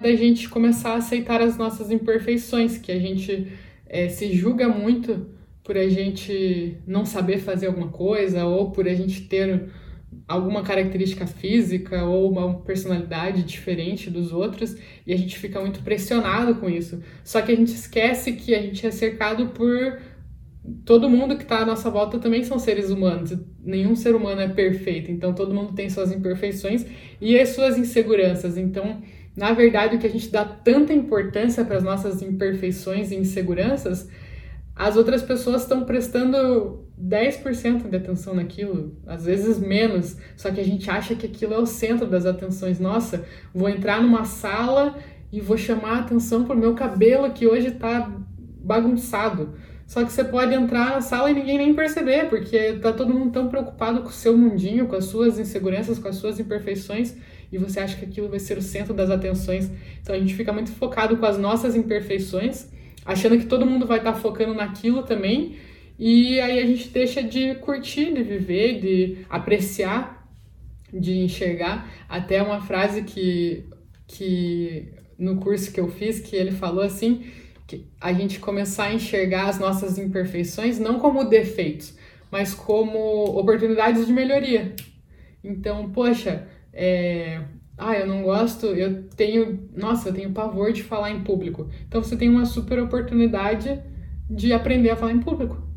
da gente começar a aceitar as nossas imperfeições, que a gente é, se julga muito por a gente não saber fazer alguma coisa ou por a gente ter alguma característica física ou uma personalidade diferente dos outros e a gente fica muito pressionado com isso. Só que a gente esquece que a gente é cercado por todo mundo que está à nossa volta também são seres humanos. Nenhum ser humano é perfeito, então todo mundo tem suas imperfeições e as suas inseguranças. Então, na verdade, o que a gente dá tanta importância para as nossas imperfeições e inseguranças, as outras pessoas estão prestando 10% de atenção naquilo, às vezes menos, só que a gente acha que aquilo é o centro das atenções. Nossa, vou entrar numa sala e vou chamar a atenção pro meu cabelo que hoje está bagunçado. Só que você pode entrar na sala e ninguém nem perceber, porque tá todo mundo tão preocupado com o seu mundinho, com as suas inseguranças, com as suas imperfeições, e você acha que aquilo vai ser o centro das atenções. Então a gente fica muito focado com as nossas imperfeições, achando que todo mundo vai estar tá focando naquilo também, e aí a gente deixa de curtir, de viver, de apreciar, de enxergar. Até uma frase que, que no curso que eu fiz, que ele falou assim, que a gente começar a enxergar as nossas imperfeições não como defeitos, mas como oportunidades de melhoria. Então, poxa, é, ah, eu não gosto, eu tenho, nossa, eu tenho pavor de falar em público. Então você tem uma super oportunidade de aprender a falar em público.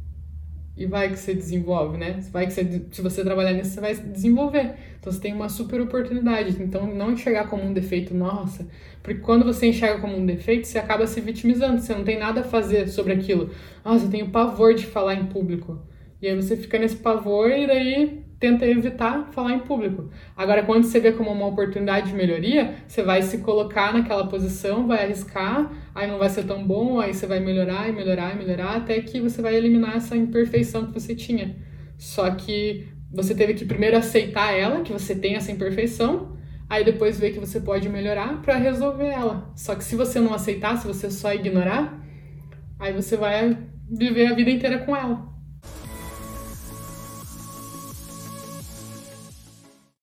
E vai que você desenvolve, né? Vai que você, se você trabalhar nisso, você vai desenvolver. Então você tem uma super oportunidade. Então não enxergar como um defeito, nossa. Porque quando você enxerga como um defeito, você acaba se vitimizando. Você não tem nada a fazer sobre aquilo. Nossa, eu tenho pavor de falar em público. E aí você fica nesse pavor e daí tenta evitar falar em público. Agora, quando você vê como uma oportunidade de melhoria, você vai se colocar naquela posição, vai arriscar, aí não vai ser tão bom, aí você vai melhorar e melhorar e melhorar, até que você vai eliminar essa imperfeição que você tinha. Só que você teve que primeiro aceitar ela, que você tem essa imperfeição, aí depois ver que você pode melhorar para resolver ela. Só que se você não aceitar, se você só ignorar, aí você vai viver a vida inteira com ela.